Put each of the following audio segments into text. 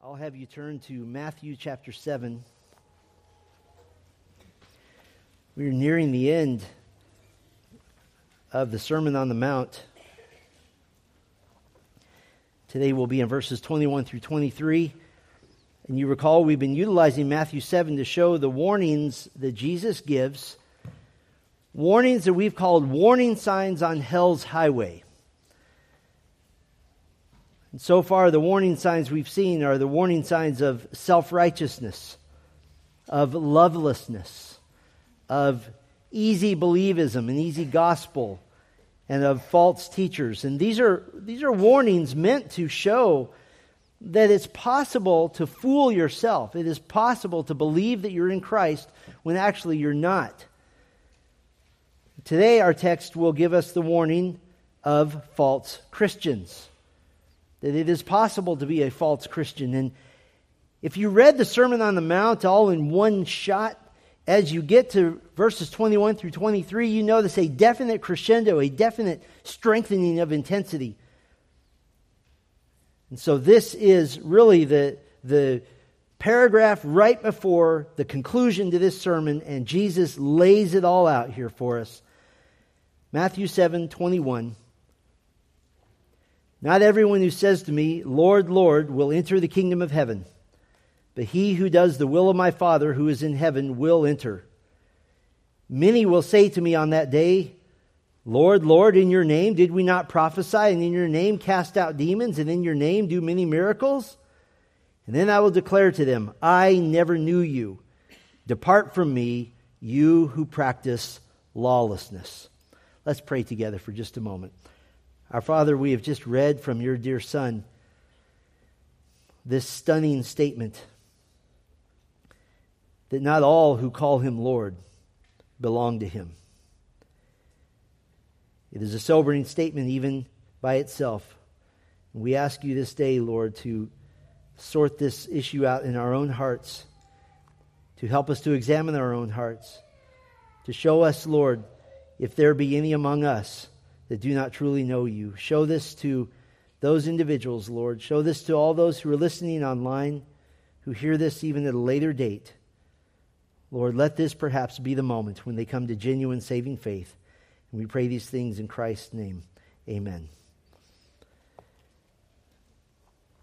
I'll have you turn to Matthew chapter 7. We're nearing the end of the Sermon on the Mount. Today we'll be in verses 21 through 23. And you recall we've been utilizing Matthew 7 to show the warnings that Jesus gives, warnings that we've called warning signs on hell's highway. And so far, the warning signs we've seen are the warning signs of self righteousness, of lovelessness, of easy believism and easy gospel, and of false teachers. And these are, these are warnings meant to show that it's possible to fool yourself. It is possible to believe that you're in Christ when actually you're not. Today, our text will give us the warning of false Christians that it is possible to be a false Christian. And if you read the Sermon on the Mount all in one shot, as you get to verses 21 through 23, you notice a definite crescendo, a definite strengthening of intensity. And so this is really the, the paragraph right before the conclusion to this sermon, and Jesus lays it all out here for us. Matthew 7 21. Not everyone who says to me, Lord, Lord, will enter the kingdom of heaven, but he who does the will of my Father who is in heaven will enter. Many will say to me on that day, Lord, Lord, in your name did we not prophesy, and in your name cast out demons, and in your name do many miracles? And then I will declare to them, I never knew you. Depart from me, you who practice lawlessness. Let's pray together for just a moment. Our Father, we have just read from your dear Son this stunning statement that not all who call him Lord belong to him. It is a sobering statement, even by itself. We ask you this day, Lord, to sort this issue out in our own hearts, to help us to examine our own hearts, to show us, Lord, if there be any among us that do not truly know you. Show this to those individuals, Lord. Show this to all those who are listening online, who hear this even at a later date. Lord, let this perhaps be the moment when they come to genuine saving faith. And we pray these things in Christ's name. Amen.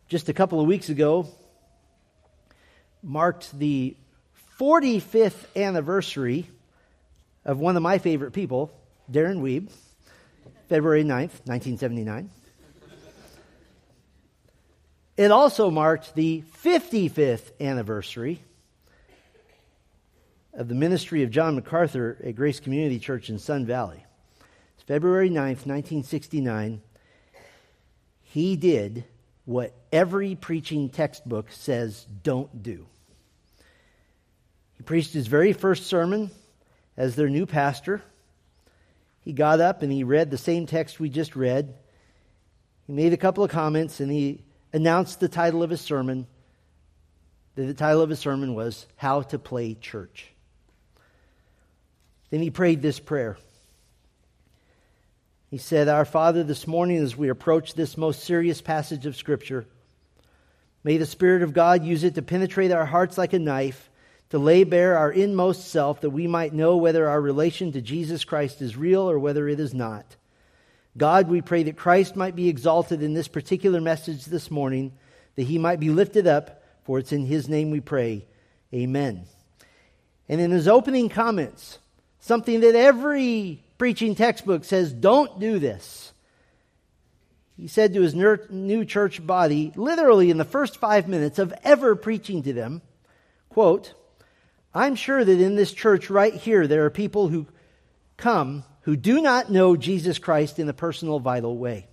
Just a couple of weeks ago, marked the 45th anniversary of one of my favorite people, Darren Weeb. February 9th, 1979. It also marked the 55th anniversary of the ministry of John MacArthur at Grace Community Church in Sun Valley. It's February 9th, 1969. He did what every preaching textbook says don't do. He preached his very first sermon as their new pastor he got up and he read the same text we just read. He made a couple of comments and he announced the title of his sermon. The title of his sermon was How to Play Church. Then he prayed this prayer. He said, Our Father, this morning as we approach this most serious passage of Scripture, may the Spirit of God use it to penetrate our hearts like a knife to lay bare our inmost self that we might know whether our relation to Jesus Christ is real or whether it is not. God, we pray that Christ might be exalted in this particular message this morning, that he might be lifted up, for it's in his name we pray. Amen. And in his opening comments, something that every preaching textbook says don't do this. He said to his new church body, literally in the first five minutes of ever preaching to them, quote, I'm sure that in this church right here, there are people who come who do not know Jesus Christ in a personal, vital way.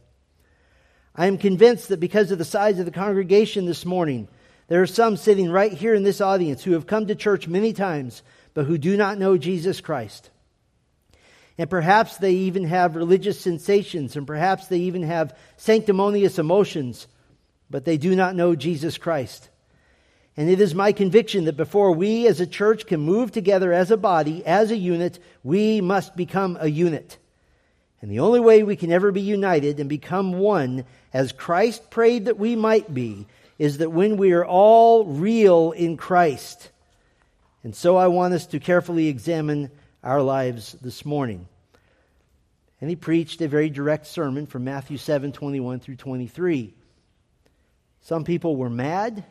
I am convinced that because of the size of the congregation this morning, there are some sitting right here in this audience who have come to church many times, but who do not know Jesus Christ. And perhaps they even have religious sensations, and perhaps they even have sanctimonious emotions, but they do not know Jesus Christ. And it is my conviction that before we as a church can move together as a body, as a unit, we must become a unit. And the only way we can ever be united and become one, as Christ prayed that we might be, is that when we are all real in Christ, and so I want us to carefully examine our lives this morning. And he preached a very direct sermon from Matthew 7 21 through 23. Some people were mad.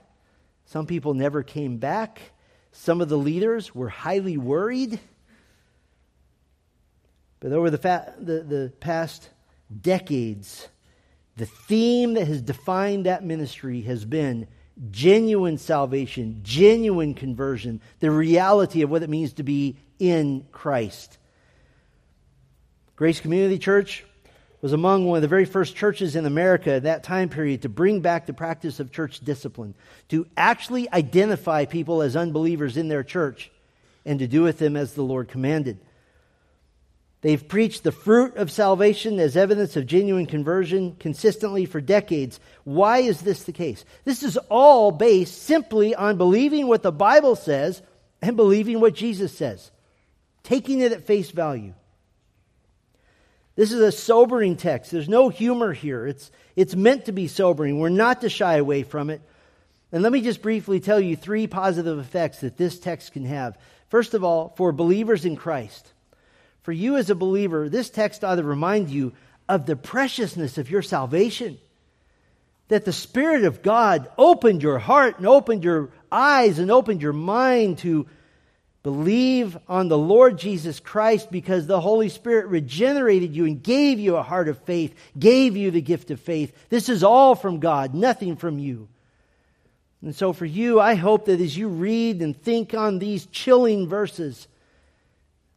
Some people never came back. Some of the leaders were highly worried. But over the, fa- the, the past decades, the theme that has defined that ministry has been genuine salvation, genuine conversion, the reality of what it means to be in Christ. Grace Community Church was among one of the very first churches in America at that time period to bring back the practice of church discipline, to actually identify people as unbelievers in their church, and to do with them as the Lord commanded. They've preached the fruit of salvation as evidence of genuine conversion consistently for decades. Why is this the case? This is all based simply on believing what the Bible says and believing what Jesus says, taking it at face value. This is a sobering text. There's no humor here. It's, it's meant to be sobering. We're not to shy away from it. And let me just briefly tell you three positive effects that this text can have. First of all, for believers in Christ. For you as a believer, this text ought to remind you of the preciousness of your salvation. That the Spirit of God opened your heart and opened your eyes and opened your mind to believe on the Lord Jesus Christ because the Holy Spirit regenerated you and gave you a heart of faith, gave you the gift of faith. This is all from God, nothing from you. And so for you, I hope that as you read and think on these chilling verses,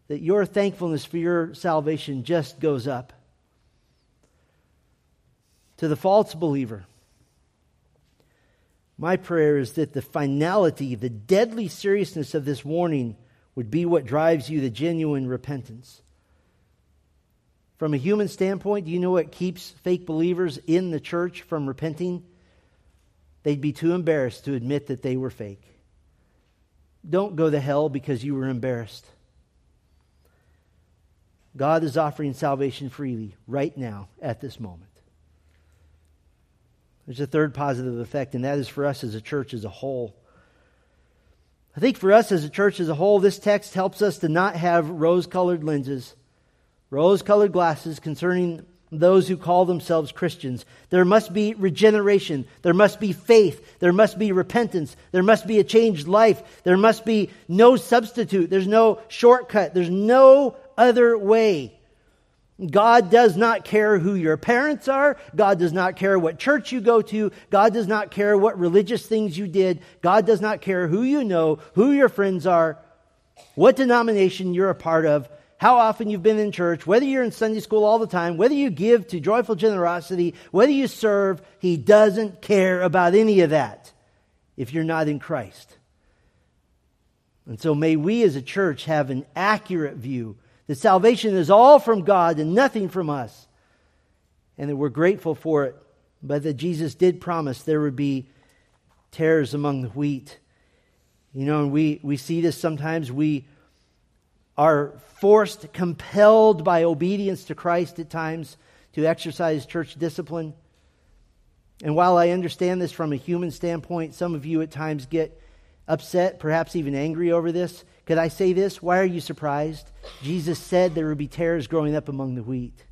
that your thankfulness for your salvation just goes up. To the false believer, my prayer is that the finality, the deadly seriousness of this warning would be what drives you to genuine repentance. From a human standpoint, do you know what keeps fake believers in the church from repenting? They'd be too embarrassed to admit that they were fake. Don't go to hell because you were embarrassed. God is offering salvation freely right now at this moment. There's a third positive effect, and that is for us as a church as a whole. I think for us as a church as a whole, this text helps us to not have rose colored lenses, rose colored glasses concerning those who call themselves Christians. There must be regeneration. There must be faith. There must be repentance. There must be a changed life. There must be no substitute. There's no shortcut. There's no other way. God does not care who your parents are. God does not care what church you go to. God does not care what religious things you did. God does not care who you know, who your friends are, what denomination you're a part of, how often you've been in church, whether you're in Sunday school all the time, whether you give to joyful generosity, whether you serve. He doesn't care about any of that if you're not in Christ. And so may we as a church have an accurate view that salvation is all from God and nothing from us. And that we're grateful for it, but that Jesus did promise there would be tares among the wheat. You know, and we, we see this sometimes. We are forced, compelled by obedience to Christ at times to exercise church discipline. And while I understand this from a human standpoint, some of you at times get upset, perhaps even angry over this. Could I say this? Why are you surprised? Jesus said there would be tares growing up among the wheat.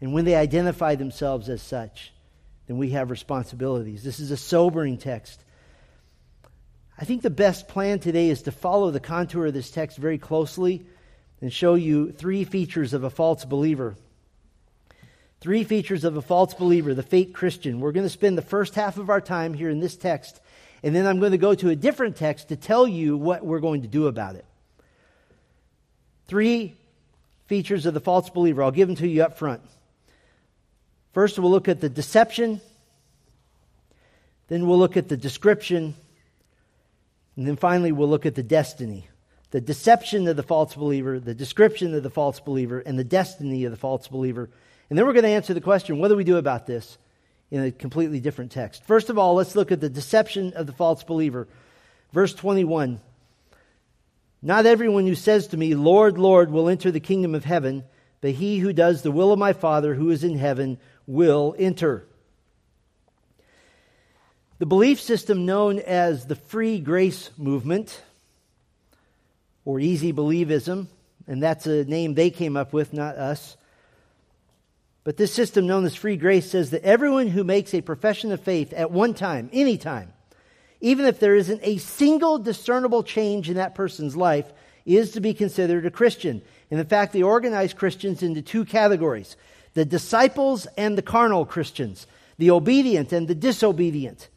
And when they identify themselves as such, then we have responsibilities. This is a sobering text. I think the best plan today is to follow the contour of this text very closely and show you three features of a false believer. Three features of a false believer, the fake Christian. We're going to spend the first half of our time here in this text and then I'm going to go to a different text to tell you what we're going to do about it. Three features of the false believer. I'll give them to you up front. First, we'll look at the deception. Then we'll look at the description. And then finally, we'll look at the destiny. The deception of the false believer, the description of the false believer, and the destiny of the false believer. And then we're going to answer the question what do we do about this? In a completely different text. First of all, let's look at the deception of the false believer. Verse 21 Not everyone who says to me, Lord, Lord, will enter the kingdom of heaven, but he who does the will of my Father who is in heaven will enter. The belief system known as the free grace movement or easy believism, and that's a name they came up with, not us. But this system known as free grace says that everyone who makes a profession of faith at one time, any time, even if there isn't a single discernible change in that person's life, is to be considered a Christian. And in fact, they organize Christians into two categories the disciples and the carnal Christians, the obedient and the disobedient.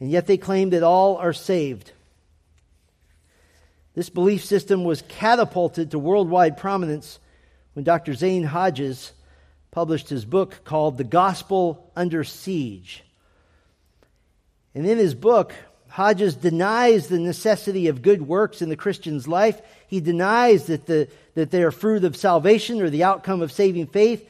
And yet they claim that all are saved. This belief system was catapulted to worldwide prominence when Dr. Zane Hodges published his book called The Gospel Under Siege. And in his book, Hodges denies the necessity of good works in the Christian's life. He denies that, the, that they are fruit of salvation or the outcome of saving faith.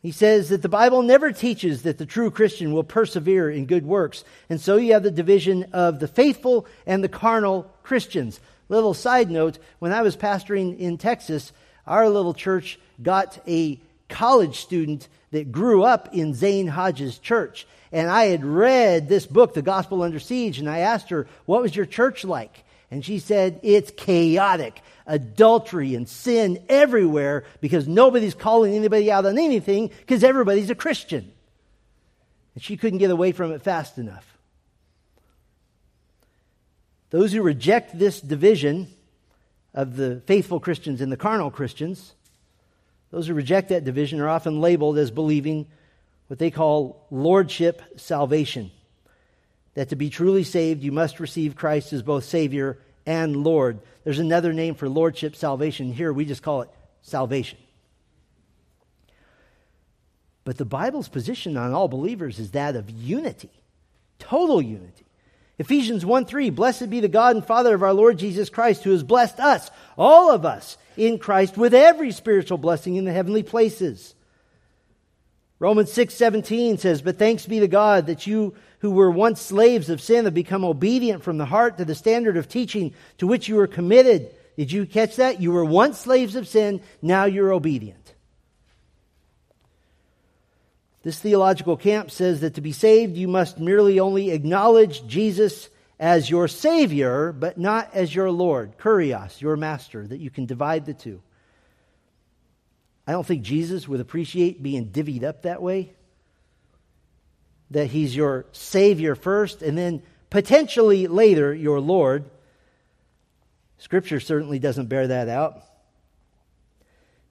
He says that the Bible never teaches that the true Christian will persevere in good works. And so you have the division of the faithful and the carnal Christians. Little side note when I was pastoring in Texas, our little church got a college student that grew up in Zane Hodges' church. And I had read this book, The Gospel Under Siege, and I asked her, What was your church like? And she said, It's chaotic adultery and sin everywhere because nobody's calling anybody out on anything because everybody's a Christian. And she couldn't get away from it fast enough. Those who reject this division of the faithful Christians and the carnal Christians, those who reject that division are often labeled as believing what they call lordship salvation. That to be truly saved, you must receive Christ as both Savior and Lord. There's another name for lordship salvation. Here we just call it salvation. But the Bible's position on all believers is that of unity, total unity. Ephesians 1 3, blessed be the God and Father of our Lord Jesus Christ, who has blessed us, all of us, in Christ with every spiritual blessing in the heavenly places. Romans 6 17 says, But thanks be to God that you who were once slaves of sin have become obedient from the heart to the standard of teaching to which you were committed. Did you catch that? You were once slaves of sin, now you're obedient. This theological camp says that to be saved, you must merely only acknowledge Jesus as your Savior, but not as your Lord, Kurios, your Master, that you can divide the two. I don't think Jesus would appreciate being divvied up that way that he's your Savior first, and then potentially later your Lord. Scripture certainly doesn't bear that out.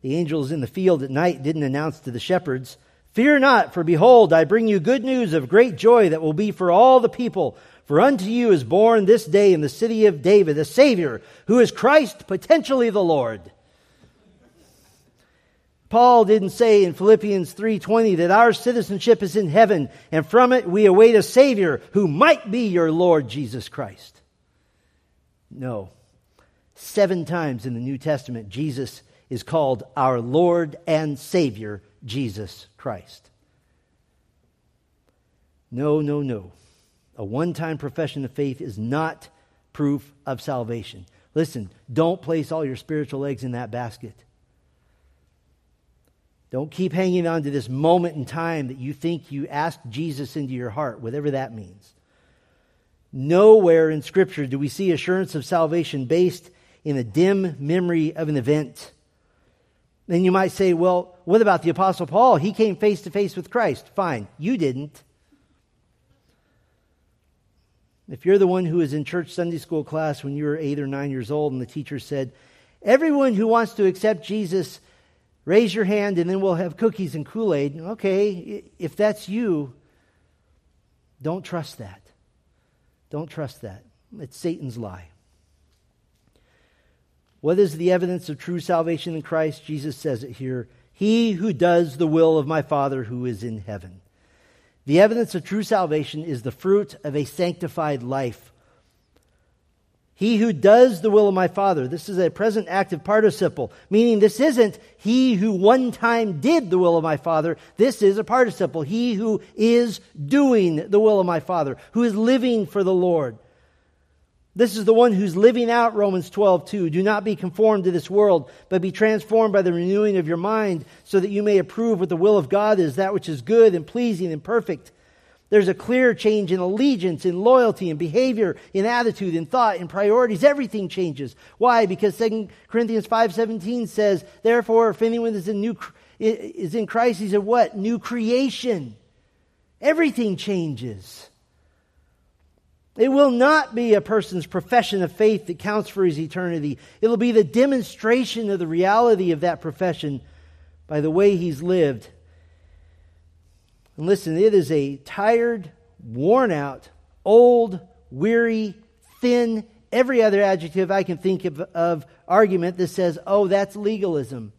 The angels in the field at night didn't announce to the shepherds, Fear not, for behold, I bring you good news of great joy that will be for all the people. For unto you is born this day in the city of David a Savior, who is Christ, potentially the Lord. Paul didn't say in Philippians 3:20 that our citizenship is in heaven and from it we await a savior who might be your Lord Jesus Christ. No. 7 times in the New Testament Jesus is called our Lord and Savior Jesus Christ. No, no, no. A one-time profession of faith is not proof of salvation. Listen, don't place all your spiritual eggs in that basket. Don't keep hanging on to this moment in time that you think you asked Jesus into your heart, whatever that means. Nowhere in Scripture do we see assurance of salvation based in a dim memory of an event. Then you might say, well, what about the Apostle Paul? He came face to face with Christ. Fine, you didn't. If you're the one who was in church Sunday school class when you were eight or nine years old and the teacher said, Everyone who wants to accept Jesus Raise your hand and then we'll have cookies and Kool Aid. Okay, if that's you, don't trust that. Don't trust that. It's Satan's lie. What is the evidence of true salvation in Christ? Jesus says it here He who does the will of my Father who is in heaven. The evidence of true salvation is the fruit of a sanctified life. He who does the will of my Father. This is a present active participle, meaning this isn't he who one time did the will of my Father. This is a participle. He who is doing the will of my Father, who is living for the Lord. This is the one who's living out Romans 12, 2. Do not be conformed to this world, but be transformed by the renewing of your mind, so that you may approve what the will of God is, that which is good and pleasing and perfect. There's a clear change in allegiance, in loyalty, in behavior, in attitude, in thought, in priorities. Everything changes. Why? Because 2 Corinthians 5.17 says, Therefore, if anyone is in, new, is in Christ, he's what? New creation. Everything changes. It will not be a person's profession of faith that counts for his eternity. It'll be the demonstration of the reality of that profession by the way he's lived and listen, it is a tired, worn out, old, weary, thin, every other adjective I can think of, of argument that says, oh, that's legalism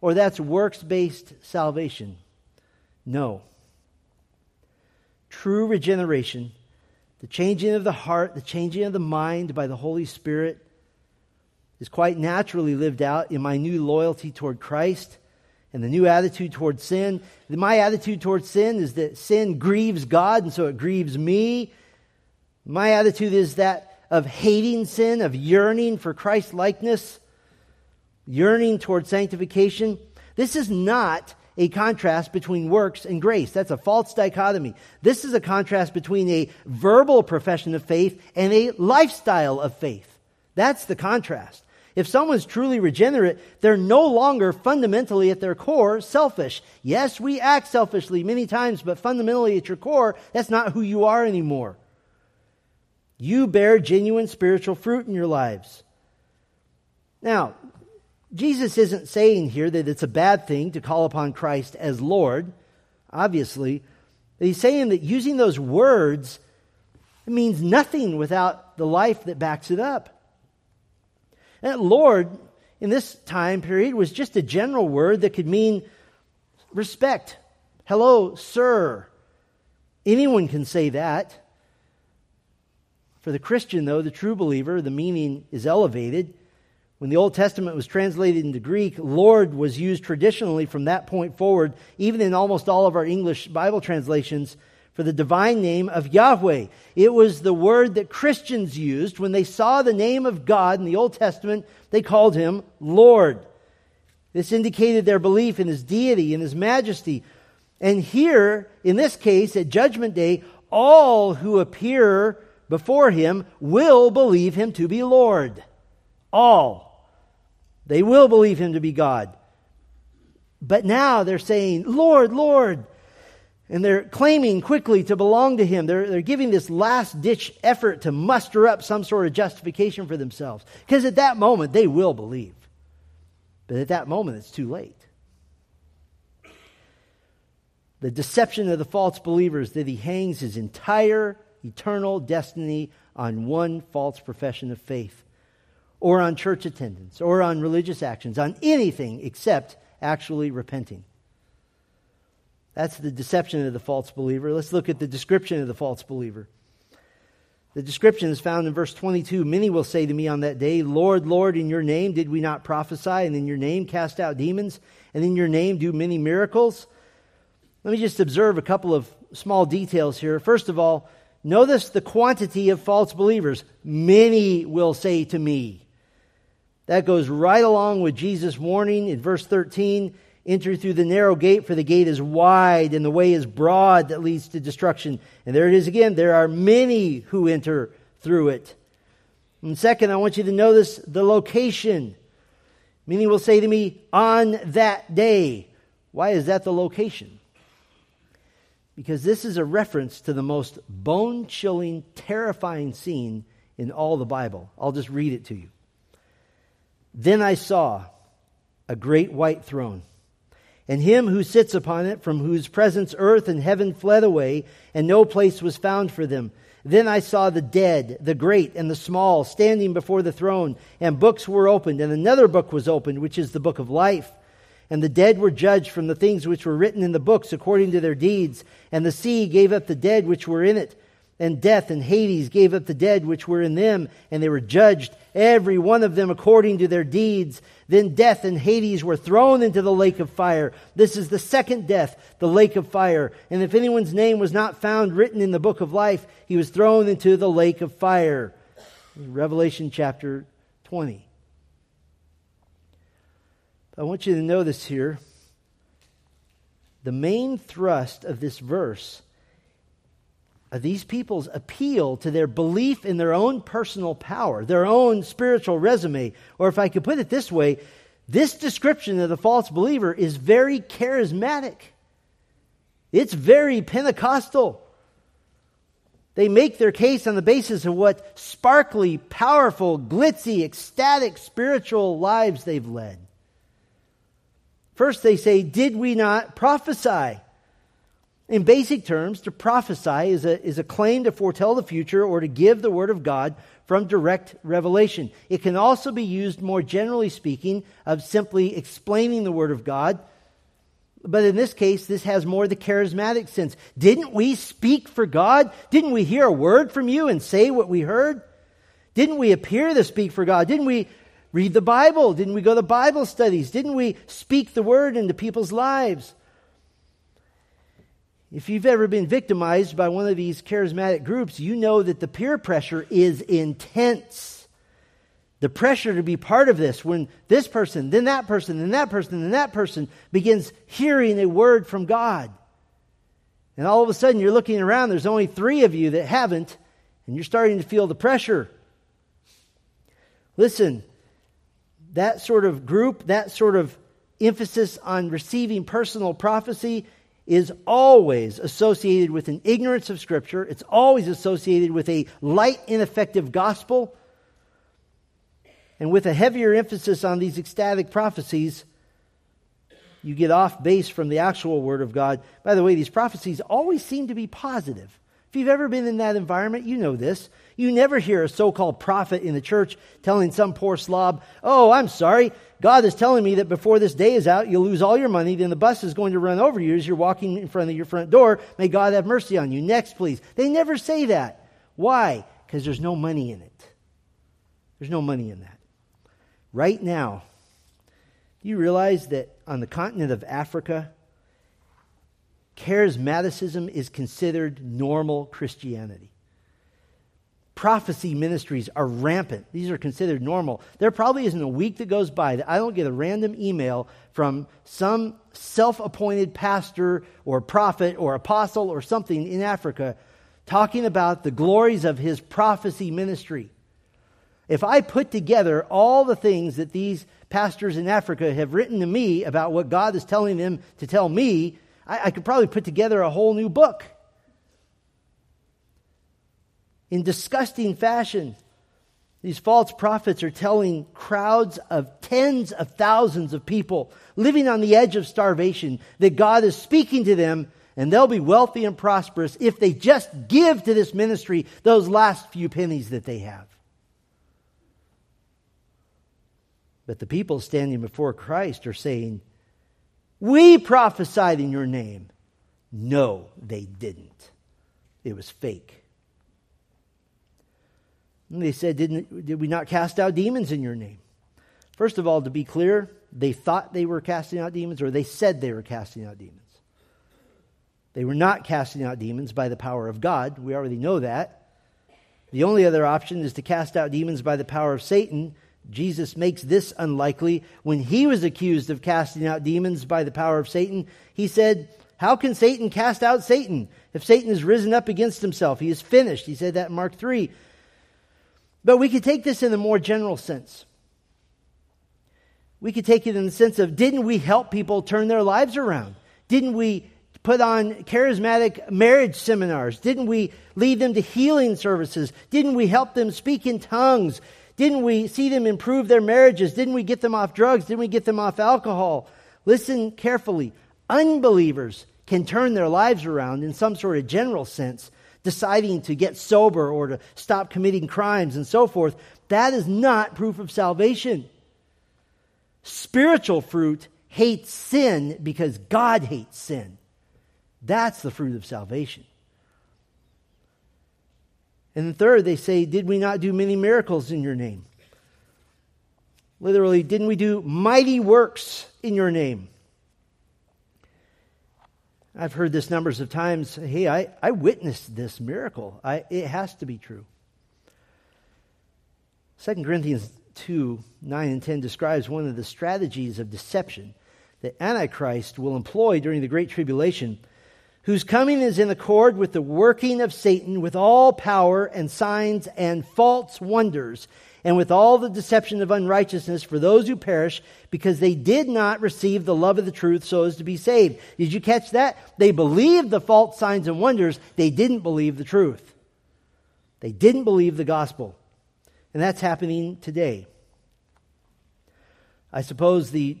or that's works based salvation. No. True regeneration, the changing of the heart, the changing of the mind by the Holy Spirit, is quite naturally lived out in my new loyalty toward Christ and the new attitude towards sin. My attitude towards sin is that sin grieves God, and so it grieves me. My attitude is that of hating sin, of yearning for Christ likeness, yearning towards sanctification. This is not a contrast between works and grace. That's a false dichotomy. This is a contrast between a verbal profession of faith and a lifestyle of faith. That's the contrast. If someone's truly regenerate, they're no longer fundamentally at their core selfish. Yes, we act selfishly many times, but fundamentally at your core, that's not who you are anymore. You bear genuine spiritual fruit in your lives. Now, Jesus isn't saying here that it's a bad thing to call upon Christ as Lord, obviously. He's saying that using those words means nothing without the life that backs it up. That Lord in this time period was just a general word that could mean respect. Hello, sir. Anyone can say that. For the Christian, though, the true believer, the meaning is elevated. When the Old Testament was translated into Greek, Lord was used traditionally from that point forward, even in almost all of our English Bible translations for the divine name of Yahweh. It was the word that Christians used when they saw the name of God in the Old Testament, they called him Lord. This indicated their belief in his deity and his majesty. And here, in this case, at Judgment Day, all who appear before him will believe him to be Lord. All. They will believe him to be God. But now they're saying, Lord, Lord, and they're claiming quickly to belong to him. They're, they're giving this last ditch effort to muster up some sort of justification for themselves. Because at that moment, they will believe. But at that moment, it's too late. The deception of the false believers that he hangs his entire eternal destiny on one false profession of faith, or on church attendance, or on religious actions, on anything except actually repenting. That's the deception of the false believer. Let's look at the description of the false believer. The description is found in verse 22. Many will say to me on that day, Lord, Lord, in your name did we not prophesy, and in your name cast out demons, and in your name do many miracles? Let me just observe a couple of small details here. First of all, notice the quantity of false believers. Many will say to me. That goes right along with Jesus' warning in verse 13 Enter through the narrow gate, for the gate is wide and the way is broad that leads to destruction. And there it is again. There are many who enter through it. And second, I want you to notice the location. Many will say to me, on that day. Why is that the location? Because this is a reference to the most bone chilling, terrifying scene in all the Bible. I'll just read it to you. Then I saw a great white throne and him who sits upon it, from whose presence earth and heaven fled away, and no place was found for them. Then I saw the dead, the great and the small, standing before the throne, and books were opened, and another book was opened, which is the book of life. And the dead were judged from the things which were written in the books according to their deeds. And the sea gave up the dead which were in it. And death and Hades gave up the dead which were in them, and they were judged, every one of them according to their deeds. Then death and Hades were thrown into the lake of fire. This is the second death, the lake of fire. And if anyone's name was not found written in the book of life, he was thrown into the lake of fire. Revelation chapter 20. I want you to notice here the main thrust of this verse Uh, these people's appeal to their belief in their own personal power, their own spiritual resume. Or if I could put it this way, this description of the false believer is very charismatic. It's very Pentecostal. They make their case on the basis of what sparkly, powerful, glitzy, ecstatic spiritual lives they've led. First, they say, Did we not prophesy? In basic terms, to prophesy is a, is a claim to foretell the future or to give the Word of God from direct revelation. It can also be used, more generally speaking, of simply explaining the Word of God. But in this case, this has more the charismatic sense. Didn't we speak for God? Didn't we hear a word from you and say what we heard? Didn't we appear to speak for God? Didn't we read the Bible? Didn't we go to Bible studies? Didn't we speak the word into people's lives? If you've ever been victimized by one of these charismatic groups, you know that the peer pressure is intense. The pressure to be part of this, when this person, then that person, then that person, then that person begins hearing a word from God. And all of a sudden, you're looking around, there's only three of you that haven't, and you're starting to feel the pressure. Listen, that sort of group, that sort of emphasis on receiving personal prophecy is always associated with an ignorance of Scripture. It's always associated with a light, ineffective gospel. And with a heavier emphasis on these ecstatic prophecies, you get off base from the actual Word of God. By the way, these prophecies always seem to be positive. If you've ever been in that environment, you know this. You never hear a so called prophet in the church telling some poor slob, Oh, I'm sorry. God is telling me that before this day is out, you'll lose all your money, then the bus is going to run over you as you're walking in front of your front door. May God have mercy on you. Next, please. They never say that. Why? Because there's no money in it. There's no money in that. Right now, you realize that on the continent of Africa, charismaticism is considered normal Christianity? Prophecy ministries are rampant. These are considered normal. There probably isn't a week that goes by that I don't get a random email from some self appointed pastor or prophet or apostle or something in Africa talking about the glories of his prophecy ministry. If I put together all the things that these pastors in Africa have written to me about what God is telling them to tell me, I, I could probably put together a whole new book in disgusting fashion. These false prophets are telling crowds of tens of thousands of people living on the edge of starvation that God is speaking to them and they'll be wealthy and prosperous if they just give to this ministry those last few pennies that they have. But the people standing before Christ are saying, We prophesied in your name. No, they didn't. It was fake. And they said, Didn't, Did we not cast out demons in your name? First of all, to be clear, they thought they were casting out demons, or they said they were casting out demons. They were not casting out demons by the power of God. We already know that. The only other option is to cast out demons by the power of Satan. Jesus makes this unlikely. When he was accused of casting out demons by the power of Satan, he said, How can Satan cast out Satan? If Satan is risen up against himself, he is finished. He said that in Mark 3. But we could take this in a more general sense. We could take it in the sense of didn't we help people turn their lives around? Didn't we put on charismatic marriage seminars? Didn't we lead them to healing services? Didn't we help them speak in tongues? Didn't we see them improve their marriages? Didn't we get them off drugs? Didn't we get them off alcohol? Listen carefully. Unbelievers can turn their lives around in some sort of general sense deciding to get sober or to stop committing crimes and so forth, that is not proof of salvation. Spiritual fruit hates sin because God hates sin. That's the fruit of salvation. And the third, they say, Did we not do many miracles in your name? Literally, didn't we do mighty works in your name? I've heard this numbers of times. Hey, I, I witnessed this miracle. I, it has to be true. 2 Corinthians 2 9 and 10 describes one of the strategies of deception that Antichrist will employ during the Great Tribulation. whose coming is in accord with the working of Satan with all power and signs and false wonders, and with all the deception of unrighteousness for those who perish, because they did not receive the love of the truth so as to be saved. Did you catch that? They believed the false signs and wonders, they didn't believe the truth. They didn't believe the gospel. And that's happening today. I suppose the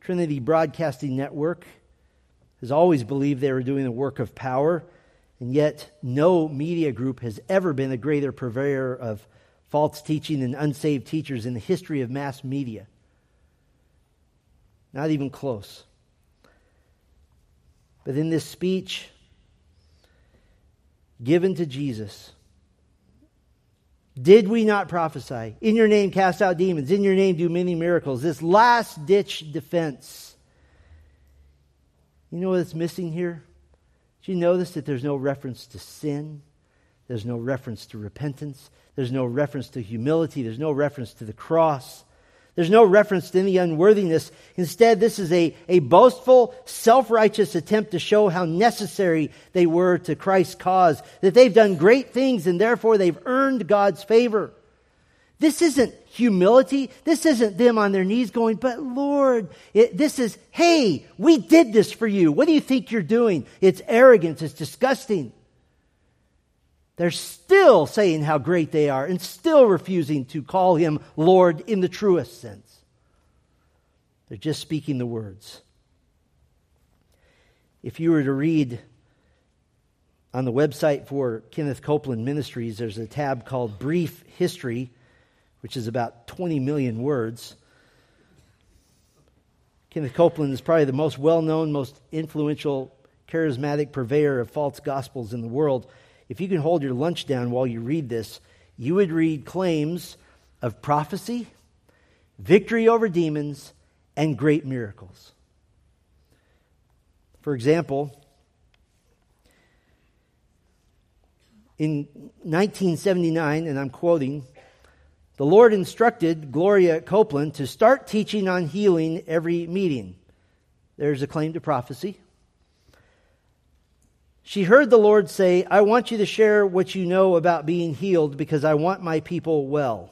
Trinity Broadcasting Network has always believed they were doing the work of power, and yet no media group has ever been a greater purveyor of false teaching and unsaved teachers in the history of mass media. Not even close. But in this speech given to Jesus, did we not prophesy? In your name cast out demons, in your name do many miracles. This last ditch defense. You know what's missing here? Do you notice that there's no reference to sin? There's no reference to repentance. There's no reference to humility. There's no reference to the cross. There's no reference to any unworthiness. Instead, this is a, a boastful, self righteous attempt to show how necessary they were to Christ's cause, that they've done great things and therefore they've earned God's favor. This isn't humility. This isn't them on their knees going, but Lord, it, this is, hey, we did this for you. What do you think you're doing? It's arrogance. It's disgusting. They're still saying how great they are and still refusing to call him Lord in the truest sense. They're just speaking the words. If you were to read on the website for Kenneth Copeland Ministries, there's a tab called Brief History, which is about 20 million words. Kenneth Copeland is probably the most well known, most influential, charismatic purveyor of false gospels in the world if you can hold your lunch down while you read this, you would read claims of prophecy, victory over demons, and great miracles. For example, in 1979, and I'm quoting, the Lord instructed Gloria Copeland to start teaching on healing every meeting. There's a claim to prophecy. She heard the Lord say, I want you to share what you know about being healed because I want my people well.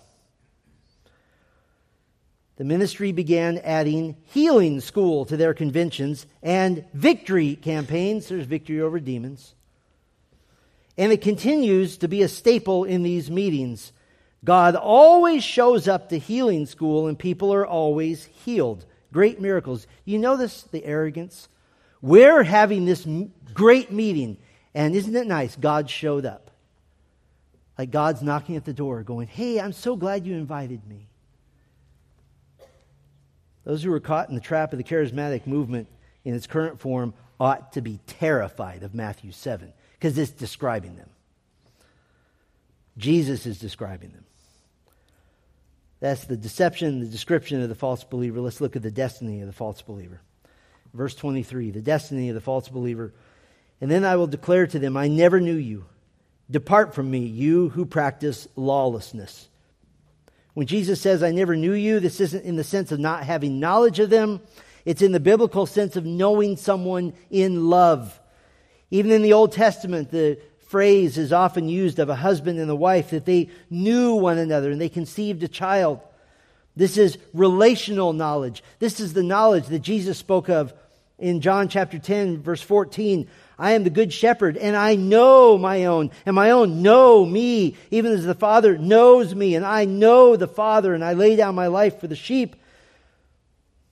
The ministry began adding healing school to their conventions and victory campaigns. There's victory over demons. And it continues to be a staple in these meetings. God always shows up to healing school and people are always healed. Great miracles. You notice the arrogance? We're having this great meeting, and isn't it nice? God showed up. Like God's knocking at the door, going, Hey, I'm so glad you invited me. Those who were caught in the trap of the charismatic movement in its current form ought to be terrified of Matthew 7 because it's describing them. Jesus is describing them. That's the deception, the description of the false believer. Let's look at the destiny of the false believer. Verse 23 the destiny of the false believer. And then I will declare to them, I never knew you. Depart from me, you who practice lawlessness. When Jesus says, I never knew you, this isn't in the sense of not having knowledge of them, it's in the biblical sense of knowing someone in love. Even in the Old Testament, the phrase is often used of a husband and a wife that they knew one another and they conceived a child. This is relational knowledge. This is the knowledge that Jesus spoke of in John chapter 10, verse 14. I am the good shepherd, and I know my own, and my own know me, even as the Father knows me, and I know the Father, and I lay down my life for the sheep.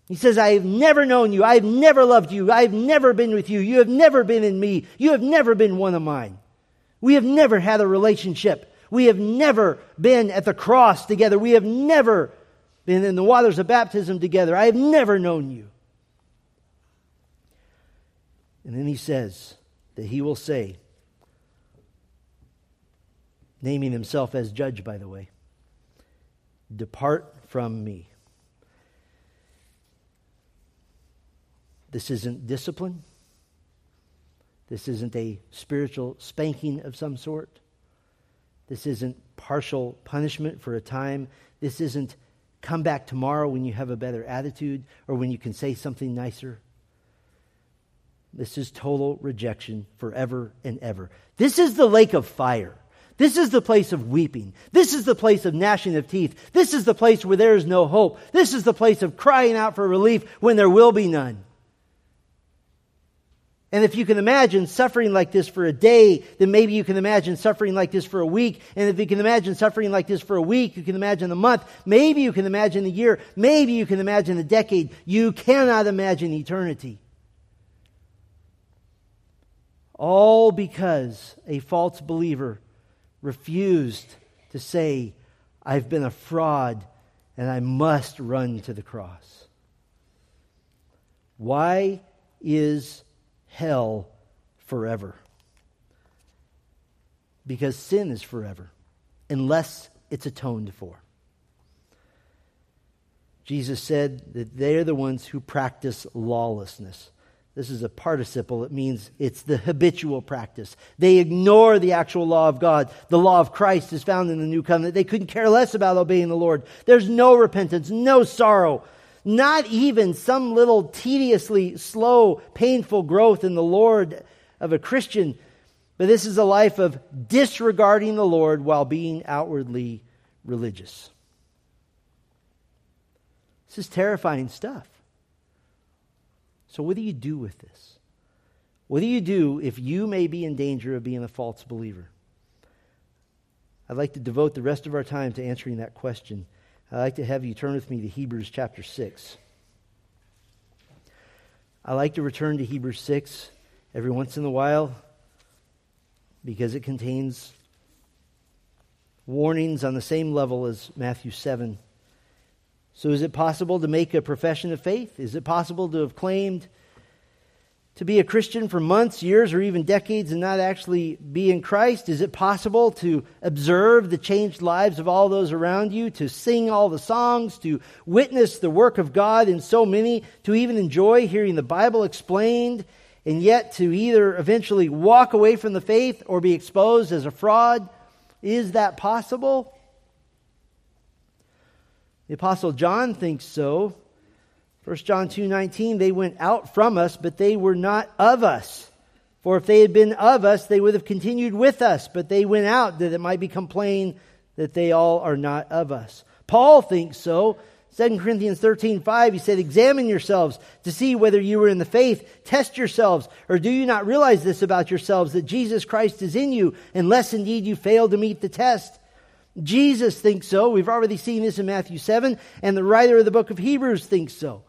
He says, I have never known you. I have never loved you. I have never been with you. You have never been in me. You have never been one of mine. We have never had a relationship. We have never been at the cross together. We have never been in the waters of baptism together. I have never known you. And then he says that he will say, naming himself as judge, by the way, Depart from me. This isn't discipline. This isn't a spiritual spanking of some sort. This isn't partial punishment for a time. This isn't come back tomorrow when you have a better attitude or when you can say something nicer. This is total rejection forever and ever. This is the lake of fire. This is the place of weeping. This is the place of gnashing of teeth. This is the place where there is no hope. This is the place of crying out for relief when there will be none. And if you can imagine suffering like this for a day, then maybe you can imagine suffering like this for a week. And if you can imagine suffering like this for a week, you can imagine a month. Maybe you can imagine a year. Maybe you can imagine a decade. You cannot imagine eternity. All because a false believer refused to say, I've been a fraud and I must run to the cross. Why is hell forever. Because sin is forever, unless it's atoned for. Jesus said that they're the ones who practice lawlessness. This is a participle. It means it's the habitual practice. They ignore the actual law of God. The law of Christ is found in the new covenant. They couldn't care less about obeying the Lord. There's no repentance, no sorrow, not even some little tediously slow, painful growth in the Lord of a Christian, but this is a life of disregarding the Lord while being outwardly religious. This is terrifying stuff. So, what do you do with this? What do you do if you may be in danger of being a false believer? I'd like to devote the rest of our time to answering that question. I'd like to have you turn with me to Hebrews chapter 6. I like to return to Hebrews 6 every once in a while because it contains warnings on the same level as Matthew 7. So, is it possible to make a profession of faith? Is it possible to have claimed to be a Christian for months, years, or even decades and not actually be in Christ? Is it possible to observe the changed lives of all those around you, to sing all the songs, to witness the work of God in so many, to even enjoy hearing the Bible explained, and yet to either eventually walk away from the faith or be exposed as a fraud? Is that possible? The Apostle John thinks so. 1 John 2:19 they went out from us but they were not of us for if they had been of us they would have continued with us but they went out that it might become plain that they all are not of us Paul thinks so 2 Corinthians 13, 5, he said, Examine yourselves to see whether you are in the faith. Test yourselves. Or do you not realize this about yourselves, that Jesus Christ is in you, unless indeed you fail to meet the test? Jesus thinks so. We've already seen this in Matthew 7, and the writer of the book of Hebrews thinks so.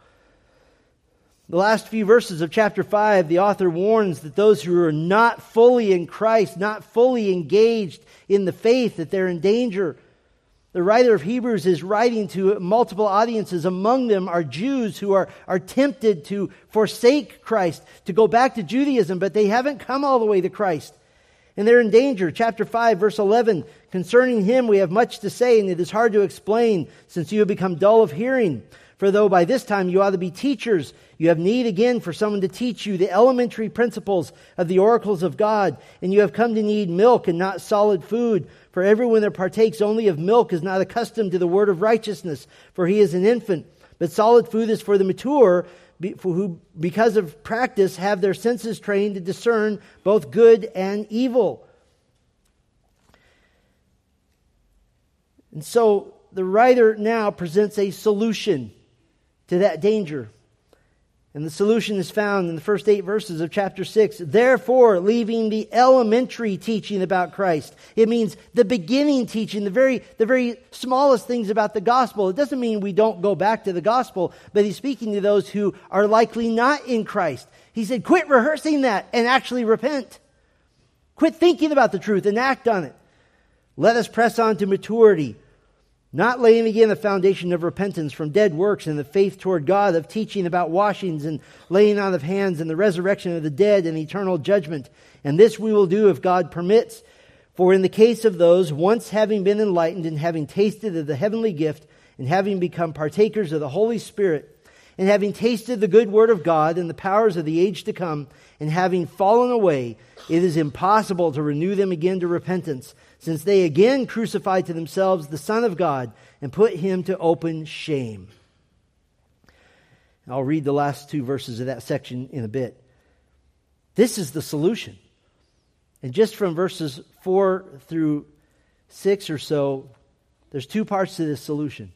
The last few verses of chapter 5, the author warns that those who are not fully in Christ, not fully engaged in the faith, that they're in danger. The writer of Hebrews is writing to multiple audiences. Among them are Jews who are, are tempted to forsake Christ, to go back to Judaism, but they haven't come all the way to Christ. And they're in danger. Chapter 5, verse 11. Concerning him, we have much to say, and it is hard to explain, since you have become dull of hearing. For though by this time you ought to be teachers, you have need again for someone to teach you the elementary principles of the oracles of God, and you have come to need milk and not solid food. For everyone that partakes only of milk is not accustomed to the word of righteousness, for he is an infant. But solid food is for the mature, who, because of practice, have their senses trained to discern both good and evil. And so the writer now presents a solution to that danger. And the solution is found in the first eight verses of chapter 6. Therefore, leaving the elementary teaching about Christ. It means the beginning teaching, the very, the very smallest things about the gospel. It doesn't mean we don't go back to the gospel, but he's speaking to those who are likely not in Christ. He said, quit rehearsing that and actually repent. Quit thinking about the truth and act on it. Let us press on to maturity not laying again the foundation of repentance from dead works and the faith toward God, of teaching about washings and laying on of hands and the resurrection of the dead and eternal judgment. And this we will do if God permits. For in the case of those, once having been enlightened and having tasted of the heavenly gift and having become partakers of the Holy Spirit, and having tasted the good word of God and the powers of the age to come, and having fallen away, it is impossible to renew them again to repentance since they again crucified to themselves the Son of God and put him to open shame. I'll read the last two verses of that section in a bit. This is the solution. And just from verses 4 through 6 or so, there's two parts to this solution.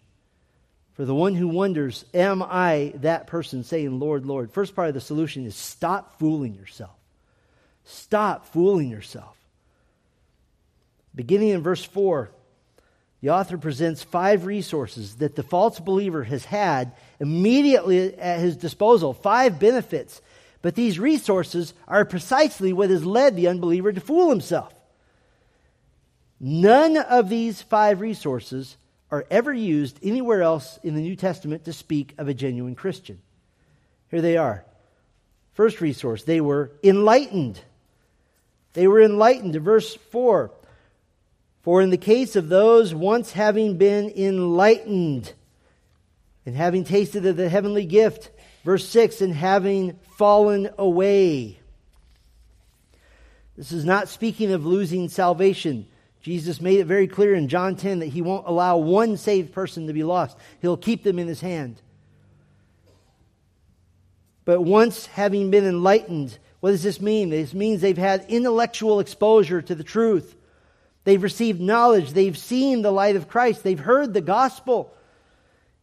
For the one who wonders, Am I that person saying, Lord, Lord? First part of the solution is stop fooling yourself. Stop fooling yourself. Beginning in verse 4, the author presents five resources that the false believer has had immediately at his disposal, five benefits. But these resources are precisely what has led the unbeliever to fool himself. None of these five resources are ever used anywhere else in the New Testament to speak of a genuine Christian. Here they are. First resource, they were enlightened. They were enlightened. Verse 4 For in the case of those once having been enlightened and having tasted of the heavenly gift, verse 6, and having fallen away. This is not speaking of losing salvation. Jesus made it very clear in John 10 that he won't allow one saved person to be lost. He'll keep them in his hand. But once having been enlightened, what does this mean? This means they've had intellectual exposure to the truth. They've received knowledge. They've seen the light of Christ. They've heard the gospel.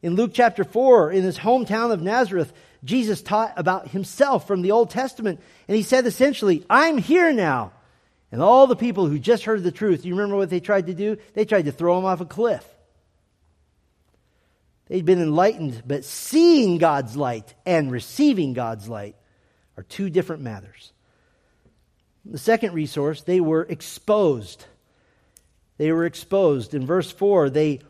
In Luke chapter 4, in his hometown of Nazareth, Jesus taught about himself from the Old Testament. And he said essentially, I'm here now. And all the people who just heard the truth, you remember what they tried to do? They tried to throw him off a cliff. They'd been enlightened, but seeing God's light and receiving God's light are two different matters. The second resource, they were exposed. They were exposed. In verse 4, they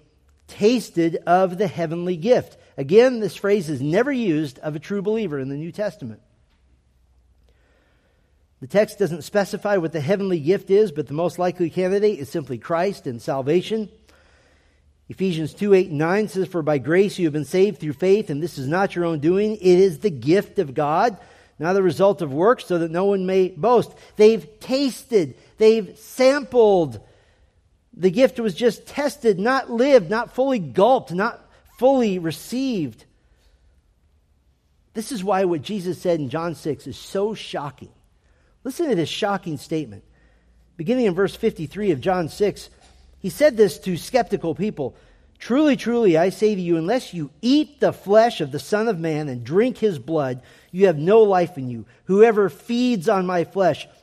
tasted of the heavenly gift. Again, this phrase is never used of a true believer in the New Testament. The text doesn't specify what the heavenly gift is, but the most likely candidate is simply Christ and salvation. Ephesians 2 8 and 9 says, For by grace you have been saved through faith, and this is not your own doing. It is the gift of God, not the result of works, so that no one may boast. They've tasted, they've sampled. The gift was just tested, not lived, not fully gulped, not fully received. This is why what Jesus said in John 6 is so shocking. Listen to this shocking statement. Beginning in verse 53 of John 6, he said this to skeptical people Truly, truly, I say to you, unless you eat the flesh of the Son of Man and drink his blood, you have no life in you. Whoever feeds on my flesh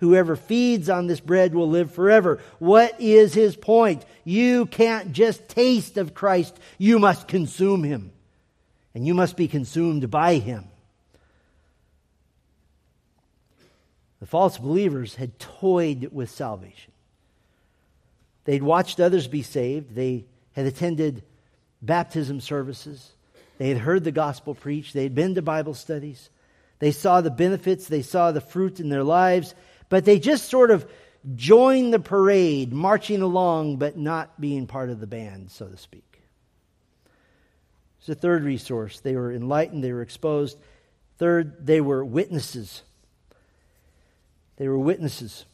Whoever feeds on this bread will live forever. What is his point? You can't just taste of Christ, you must consume him. And you must be consumed by him. The false believers had toyed with salvation. They'd watched others be saved. They had attended baptism services. They had heard the gospel preached. They had been to Bible studies. They saw the benefits. They saw the fruit in their lives. But they just sort of joined the parade, marching along, but not being part of the band, so to speak. It's a third resource. They were enlightened, they were exposed. Third, they were witnesses. They were witnesses.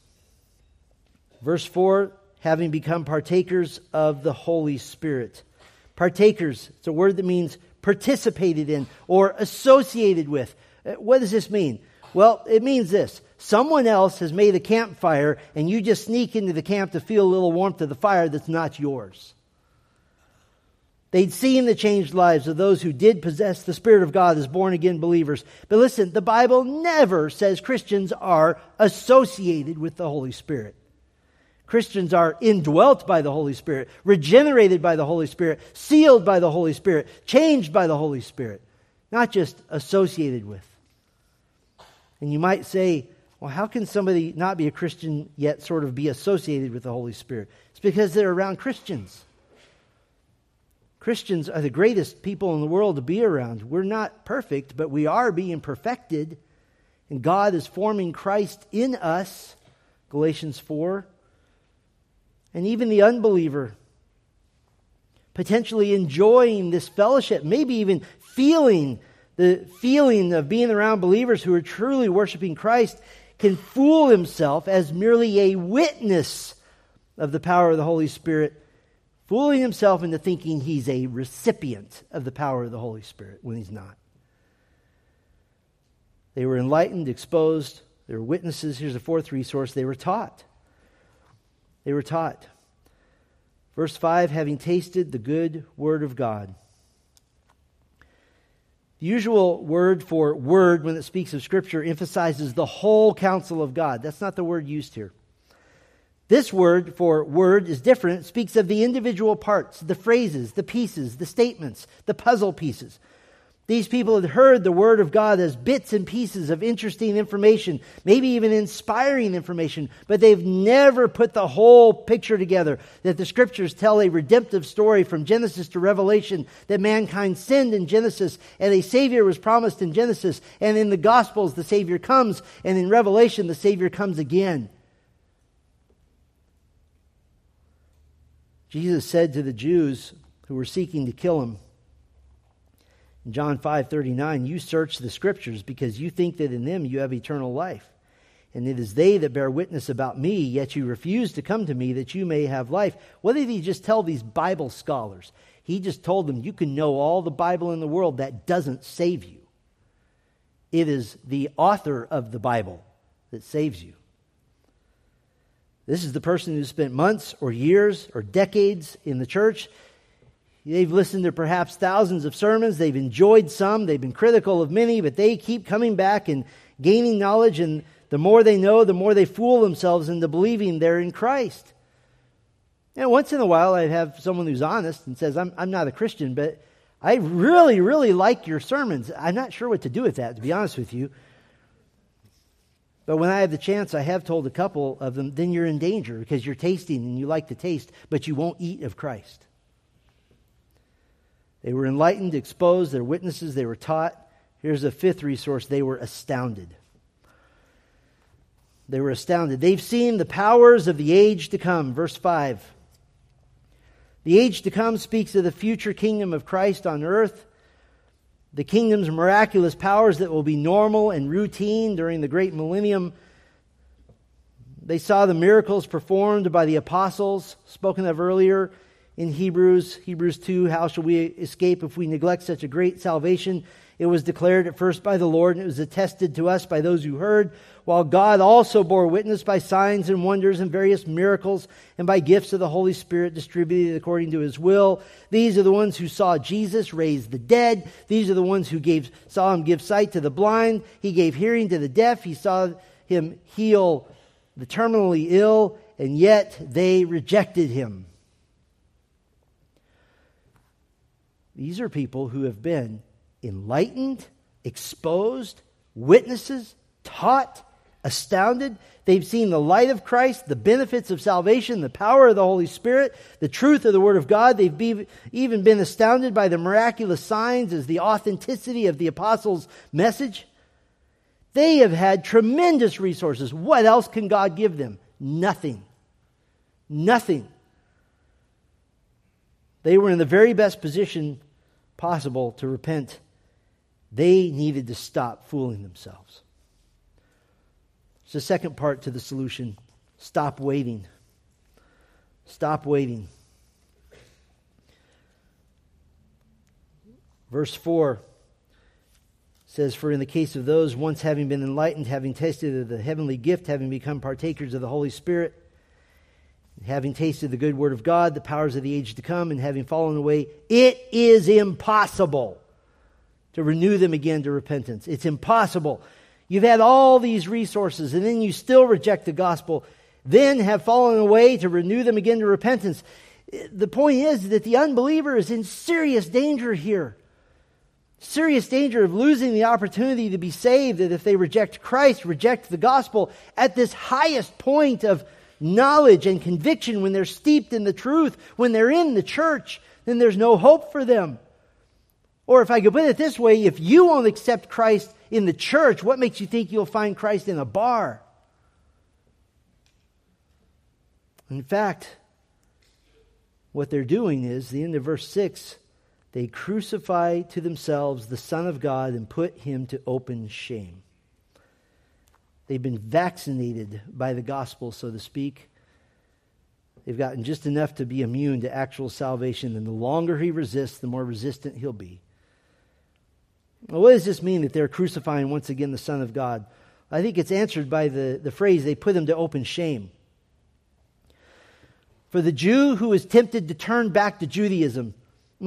Verse 4 having become partakers of the Holy Spirit. Partakers, it's a word that means participated in or associated with. Uh, what does this mean? Well, it means this. Someone else has made a campfire and you just sneak into the camp to feel a little warmth of the fire that's not yours. They'd seen the changed lives of those who did possess the Spirit of God as born again believers. But listen, the Bible never says Christians are associated with the Holy Spirit. Christians are indwelt by the Holy Spirit, regenerated by the Holy Spirit, sealed by the Holy Spirit, changed by the Holy Spirit, not just associated with. And you might say, well, how can somebody not be a Christian yet sort of be associated with the Holy Spirit? It's because they're around Christians. Christians are the greatest people in the world to be around. We're not perfect, but we are being perfected. And God is forming Christ in us. Galatians 4. And even the unbeliever, potentially enjoying this fellowship, maybe even feeling the feeling of being around believers who are truly worshiping Christ, can fool himself as merely a witness of the power of the Holy Spirit, fooling himself into thinking he's a recipient of the power of the Holy Spirit when he's not. They were enlightened, exposed, they were witnesses. Here's a fourth resource they were taught. They were taught. Verse 5 having tasted the good word of God. The usual word for word when it speaks of Scripture emphasizes the whole counsel of God. That's not the word used here. This word for word is different. It speaks of the individual parts, the phrases, the pieces, the statements, the puzzle pieces. These people had heard the Word of God as bits and pieces of interesting information, maybe even inspiring information, but they've never put the whole picture together that the Scriptures tell a redemptive story from Genesis to Revelation, that mankind sinned in Genesis, and a Savior was promised in Genesis, and in the Gospels the Savior comes, and in Revelation the Savior comes again. Jesus said to the Jews who were seeking to kill him, John 5:39, you search the scriptures because you think that in them you have eternal life. And it is they that bear witness about me, yet you refuse to come to me that you may have life. What did he just tell these Bible scholars? He just told them you can know all the Bible in the world that doesn't save you. It is the author of the Bible that saves you. This is the person who spent months or years or decades in the church They've listened to perhaps thousands of sermons. They've enjoyed some. They've been critical of many, but they keep coming back and gaining knowledge. And the more they know, the more they fool themselves into believing they're in Christ. And once in a while, I have someone who's honest and says, I'm, I'm not a Christian, but I really, really like your sermons. I'm not sure what to do with that, to be honest with you. But when I have the chance, I have told a couple of them, then you're in danger because you're tasting and you like to taste, but you won't eat of Christ. They were enlightened, exposed, they're witnesses, they were taught. Here's a fifth resource they were astounded. They were astounded. They've seen the powers of the age to come. Verse 5. The age to come speaks of the future kingdom of Christ on earth, the kingdom's miraculous powers that will be normal and routine during the great millennium. They saw the miracles performed by the apostles, spoken of earlier in Hebrews, Hebrews 2, how shall we escape if we neglect such a great salvation? It was declared at first by the Lord, and it was attested to us by those who heard, while God also bore witness by signs and wonders and various miracles and by gifts of the Holy Spirit distributed according to his will. These are the ones who saw Jesus raise the dead. These are the ones who gave, saw him give sight to the blind. He gave hearing to the deaf. He saw him heal the terminally ill, and yet they rejected him. These are people who have been enlightened, exposed, witnesses, taught, astounded. They've seen the light of Christ, the benefits of salvation, the power of the Holy Spirit, the truth of the Word of God. They've be, even been astounded by the miraculous signs as the authenticity of the apostles' message. They have had tremendous resources. What else can God give them? Nothing. Nothing. They were in the very best position possible to repent. They needed to stop fooling themselves. It's the second part to the solution stop waiting. Stop waiting. Verse 4 says, For in the case of those once having been enlightened, having tasted of the heavenly gift, having become partakers of the Holy Spirit, having tasted the good word of God, the powers of the age to come, and having fallen away, it is impossible to renew them again to repentance. It's impossible. You've had all these resources, and then you still reject the gospel, then have fallen away to renew them again to repentance. The point is that the unbeliever is in serious danger here. Serious danger of losing the opportunity to be saved, that if they reject Christ, reject the gospel at this highest point of knowledge and conviction, when they're steeped in the truth, when they're in the church, then there's no hope for them. Or if I could put it this way, if you won't accept Christ in the church, what makes you think you'll find Christ in a bar? In fact, What they're doing is, the end of verse 6, they crucify to themselves the Son of God and put him to open shame. They've been vaccinated by the gospel, so to speak. They've gotten just enough to be immune to actual salvation, and the longer he resists, the more resistant he'll be. Well, what does this mean that they're crucifying once again the Son of God? I think it's answered by the, the phrase they put him to open shame. For the Jew who is tempted to turn back to Judaism,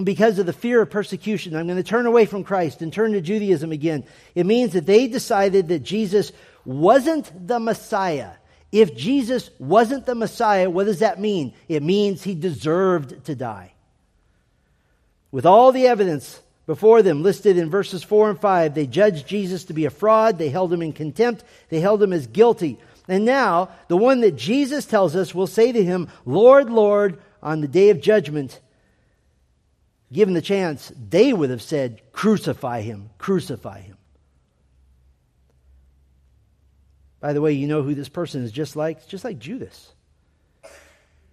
because of the fear of persecution, I'm going to turn away from Christ and turn to Judaism again. It means that they decided that Jesus wasn't the Messiah. If Jesus wasn't the Messiah, what does that mean? It means he deserved to die. With all the evidence before them listed in verses 4 and 5, they judged Jesus to be a fraud, they held him in contempt, they held him as guilty. And now, the one that Jesus tells us will say to him, Lord, Lord, on the day of judgment, given the chance, they would have said, Crucify him, crucify him. By the way, you know who this person is just like? Just like Judas.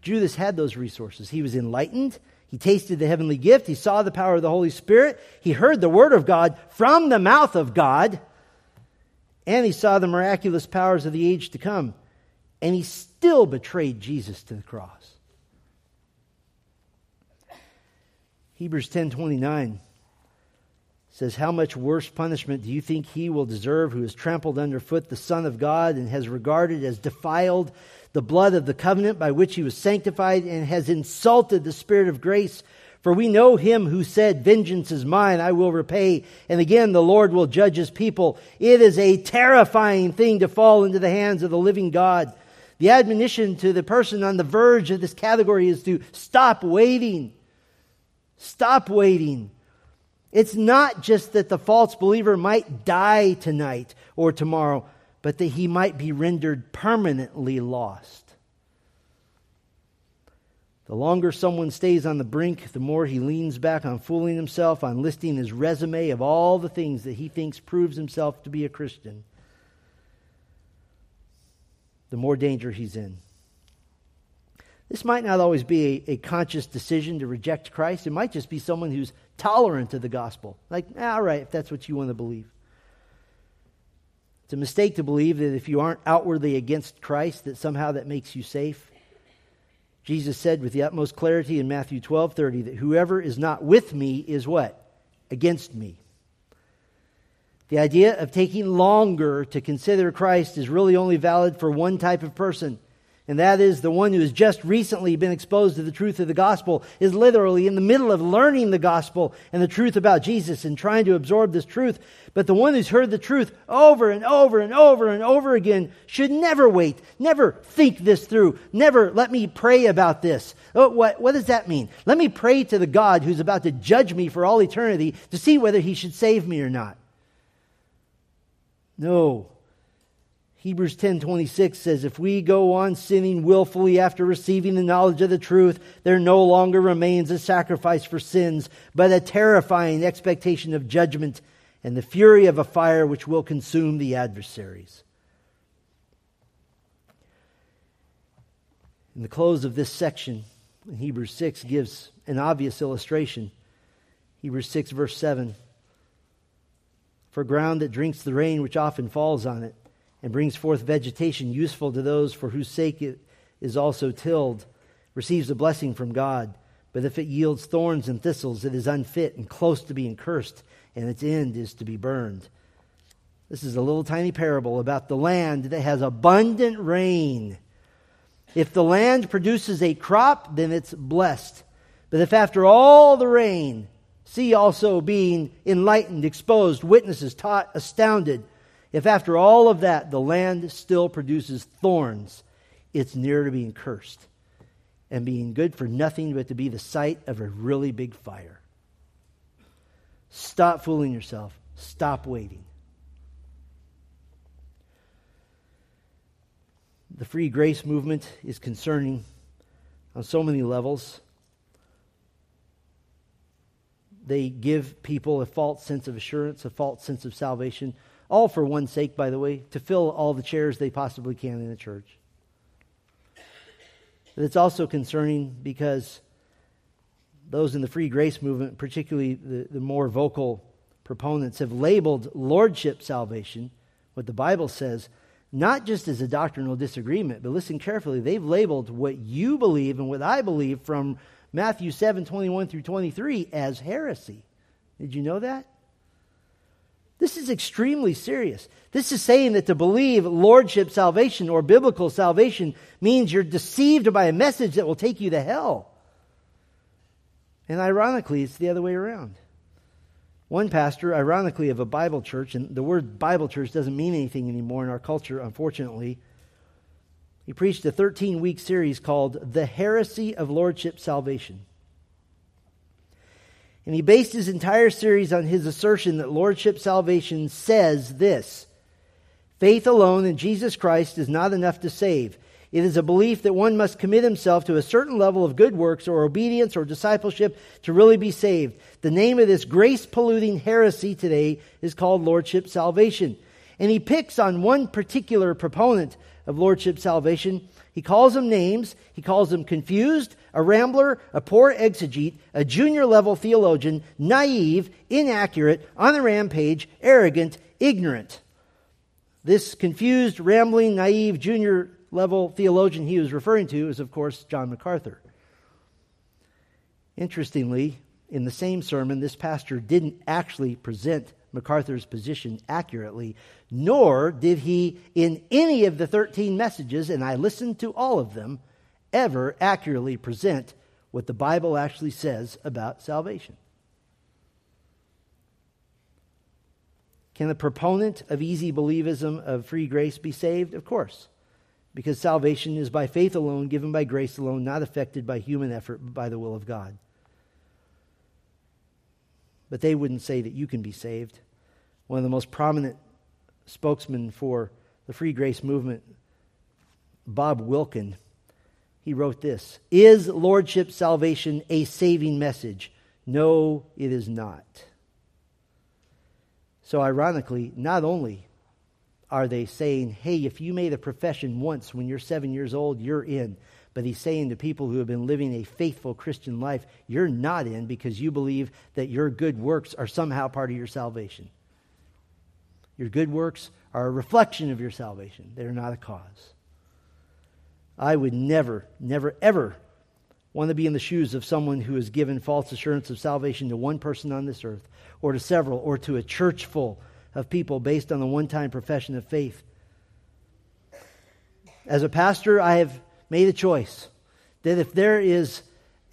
Judas had those resources. He was enlightened. He tasted the heavenly gift. He saw the power of the Holy Spirit. He heard the word of God from the mouth of God. And he saw the miraculous powers of the age to come. And he still betrayed Jesus to the cross. Hebrews 10:29 says, How much worse punishment do you think he will deserve who has trampled underfoot the Son of God and has regarded as defiled the blood of the covenant by which he was sanctified and has insulted the Spirit of grace? For we know him who said, Vengeance is mine, I will repay. And again, the Lord will judge his people. It is a terrifying thing to fall into the hands of the living God. The admonition to the person on the verge of this category is to stop waiting. Stop waiting. It's not just that the false believer might die tonight or tomorrow, but that he might be rendered permanently lost. The longer someone stays on the brink, the more he leans back on fooling himself, on listing his resume of all the things that he thinks proves himself to be a Christian, the more danger he's in. This might not always be a, a, conscious decision to reject Christ. It might just be someone who's tolerant of the gospel. Like, ah, all right, if that's what you want to believe. It's a mistake to believe that if you aren't outwardly against Christ, that somehow that makes you safe. Jesus said with the utmost clarity in Matthew 12 30 that whoever is not with me is what? Against me. The idea of taking longer to consider Christ is really only valid for one type of person and that is the one who has just recently been exposed to the truth of the gospel, is literally in the middle of learning the gospel and the truth about Jesus and trying to absorb this truth. But the one who's heard the truth over and over and over and over again should never wait, never think this through, never let me pray about this. Oh, what, what does that mean? Let me pray to the God who's about to judge me for all eternity to see whether he should save me or not. No. Hebrews 10:26 says if we go on sinning willfully after receiving the knowledge of the truth there no longer remains a sacrifice for sins but a terrifying expectation of judgment and the fury of a fire which will consume the adversaries. In the close of this section Hebrews 6 gives an obvious illustration. Hebrews 6 verse 7 For ground that drinks the rain which often falls on it and brings forth vegetation useful to those for whose sake it is also tilled, receives a blessing from God. But if it yields thorns and thistles, it is unfit and close to being cursed, and its end is to be burned. This is a little tiny parable about the land that has abundant rain. If the land produces a crop, then it's blessed. But if after all the rain, see also being enlightened, exposed, witnesses, taught, astounded, if after all of that the land still produces thorns, it's near to being cursed and being good for nothing but to be the site of a really big fire. Stop fooling yourself. Stop waiting. The free grace movement is concerning on so many levels. They give people a false sense of assurance, a false sense of salvation all for one sake, by the way, to fill all the chairs they possibly can in the church. But it's also concerning because those in the free grace movement, particularly the, the more vocal proponents, have labeled lordship salvation, what the Bible says, not just as a doctrinal disagreement, but listen carefully, they've labeled what you believe and what I believe from Matthew 7 21 through 23 as heresy. Did you know that? This is extremely serious. This is saying that to believe lordship salvation or biblical salvation means you're deceived by a message that will take you to hell. And ironically, it's the other way around. One pastor, ironically, of a Bible church, and the word Bible church doesn't mean anything anymore in our culture, unfortunately. He preached a 13 week series called The Heresy of Lordship Salvation. And he based his entire series on his assertion that Lordship salvation says this Faith alone in Jesus Christ is not enough to save. It is a belief that one must commit himself to a certain level of good works or obedience or discipleship to really be saved. The name of this grace polluting heresy today is called Lordship salvation. And he picks on one particular proponent of Lordship salvation. He calls them names. He calls them confused, a rambler, a poor exegete, a junior level theologian, naive, inaccurate, on the rampage, arrogant, ignorant. This confused, rambling, naive junior level theologian he was referring to is, of course, John MacArthur. Interestingly, in the same sermon, this pastor didn't actually present MacArthur's position accurately, nor did he, in any of the 13 messages, and I listened to all of them, ever accurately present what the Bible actually says about salvation. Can the proponent of easy believism of free grace be saved? Of course, because salvation is by faith alone, given by grace alone, not affected by human effort, but by the will of God. But they wouldn't say that you can be saved. One of the most prominent spokesmen for the free grace movement, Bob Wilkin, he wrote this Is lordship salvation a saving message? No, it is not. So, ironically, not only are they saying, hey, if you made a profession once when you're seven years old, you're in. But he's saying to people who have been living a faithful Christian life, you're not in because you believe that your good works are somehow part of your salvation. Your good works are a reflection of your salvation, they're not a cause. I would never, never, ever want to be in the shoes of someone who has given false assurance of salvation to one person on this earth, or to several, or to a church full of people based on the one time profession of faith. As a pastor, I have made a choice that if there is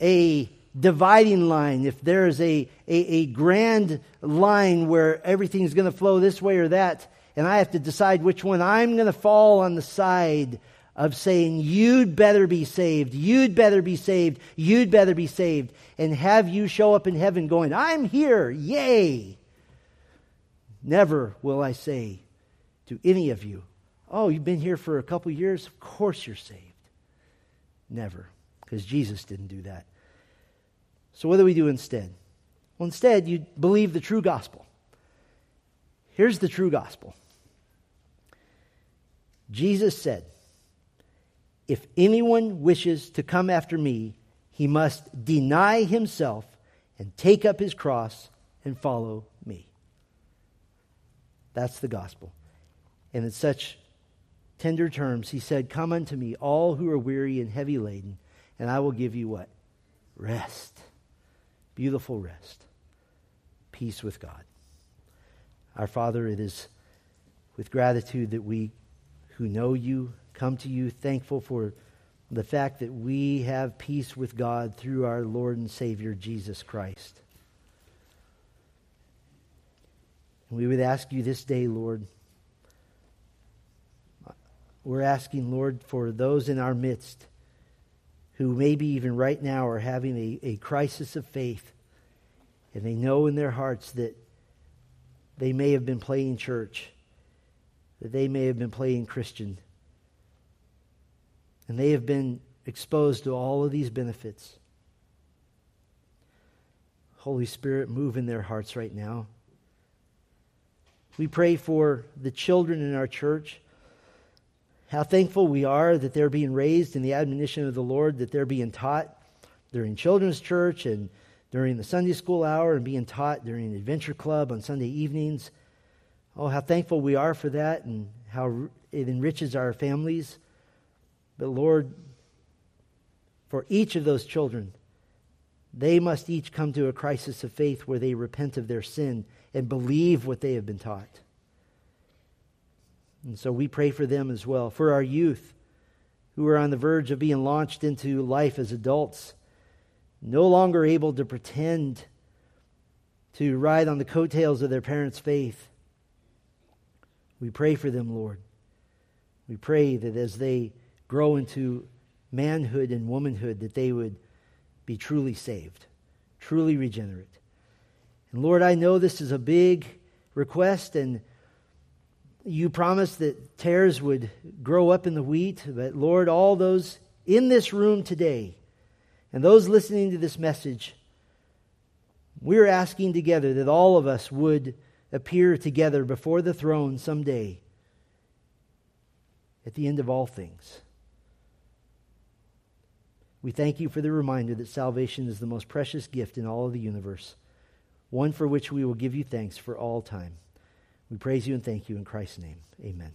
a dividing line, if there is a, a, a grand line where everything is going to flow this way or that, and I have to decide which one I'm going to fall on the side of saying, You'd better be saved, you'd better be saved, you'd better be saved, and have you show up in heaven going, I'm here, yay. Never will I say to any of you, Oh, you've been here for a couple years? Of course you're saved. Never, because Jesus didn't do that. So, what do we do instead? Well, instead, you believe the true gospel. Here's the true gospel Jesus said, If anyone wishes to come after me, he must deny himself and take up his cross and follow me. That's the gospel. And in such tender terms, he said, Come unto me, all who are weary and heavy laden, and I will give you what? Rest. Beautiful rest. Peace with God. Our Father, it is with gratitude that we who know you come to you thankful for the fact that we have peace with God through our Lord and Savior Jesus Christ. And we would ask you this day, Lord, we're asking, Lord, for those in our midst who maybe even right now are having a, a crisis of faith, and they know in their hearts that they may have been playing church, that they may have been playing Christian, and they have been exposed to all of these benefits. Holy Spirit, move in their hearts right now. We pray for the children in our church how thankful we are that they're being raised in the admonition of the Lord, that they're being taught. They're children's church and during the Sunday school hour and being taught during Adventure Club on Sunday evenings. Oh, how thankful we are for that and how it enriches our families. But Lord, for each of those children, they must each come to a crisis of faith where they repent of their sin and believe what they have been taught. And so we pray for them as well. For our youth who are on the verge of being launched into life as adults, no longer able to pretend to ride on the coattails of their parents' faith. We pray for them, Lord. We pray that as they grow into manhood and womanhood, that they would be truly saved, truly regenerate. And Lord, I know this is a big request, and you promised that tares would grow up in the wheat. But Lord, all those in this room today and those listening to this message, we're asking together that all of us would appear together before the throne someday at the end of all things. We thank you for the reminder that salvation is the most precious gift in all of the universe, one for which we will give you thanks for all time. We praise you and thank you in Christ's name. Amen.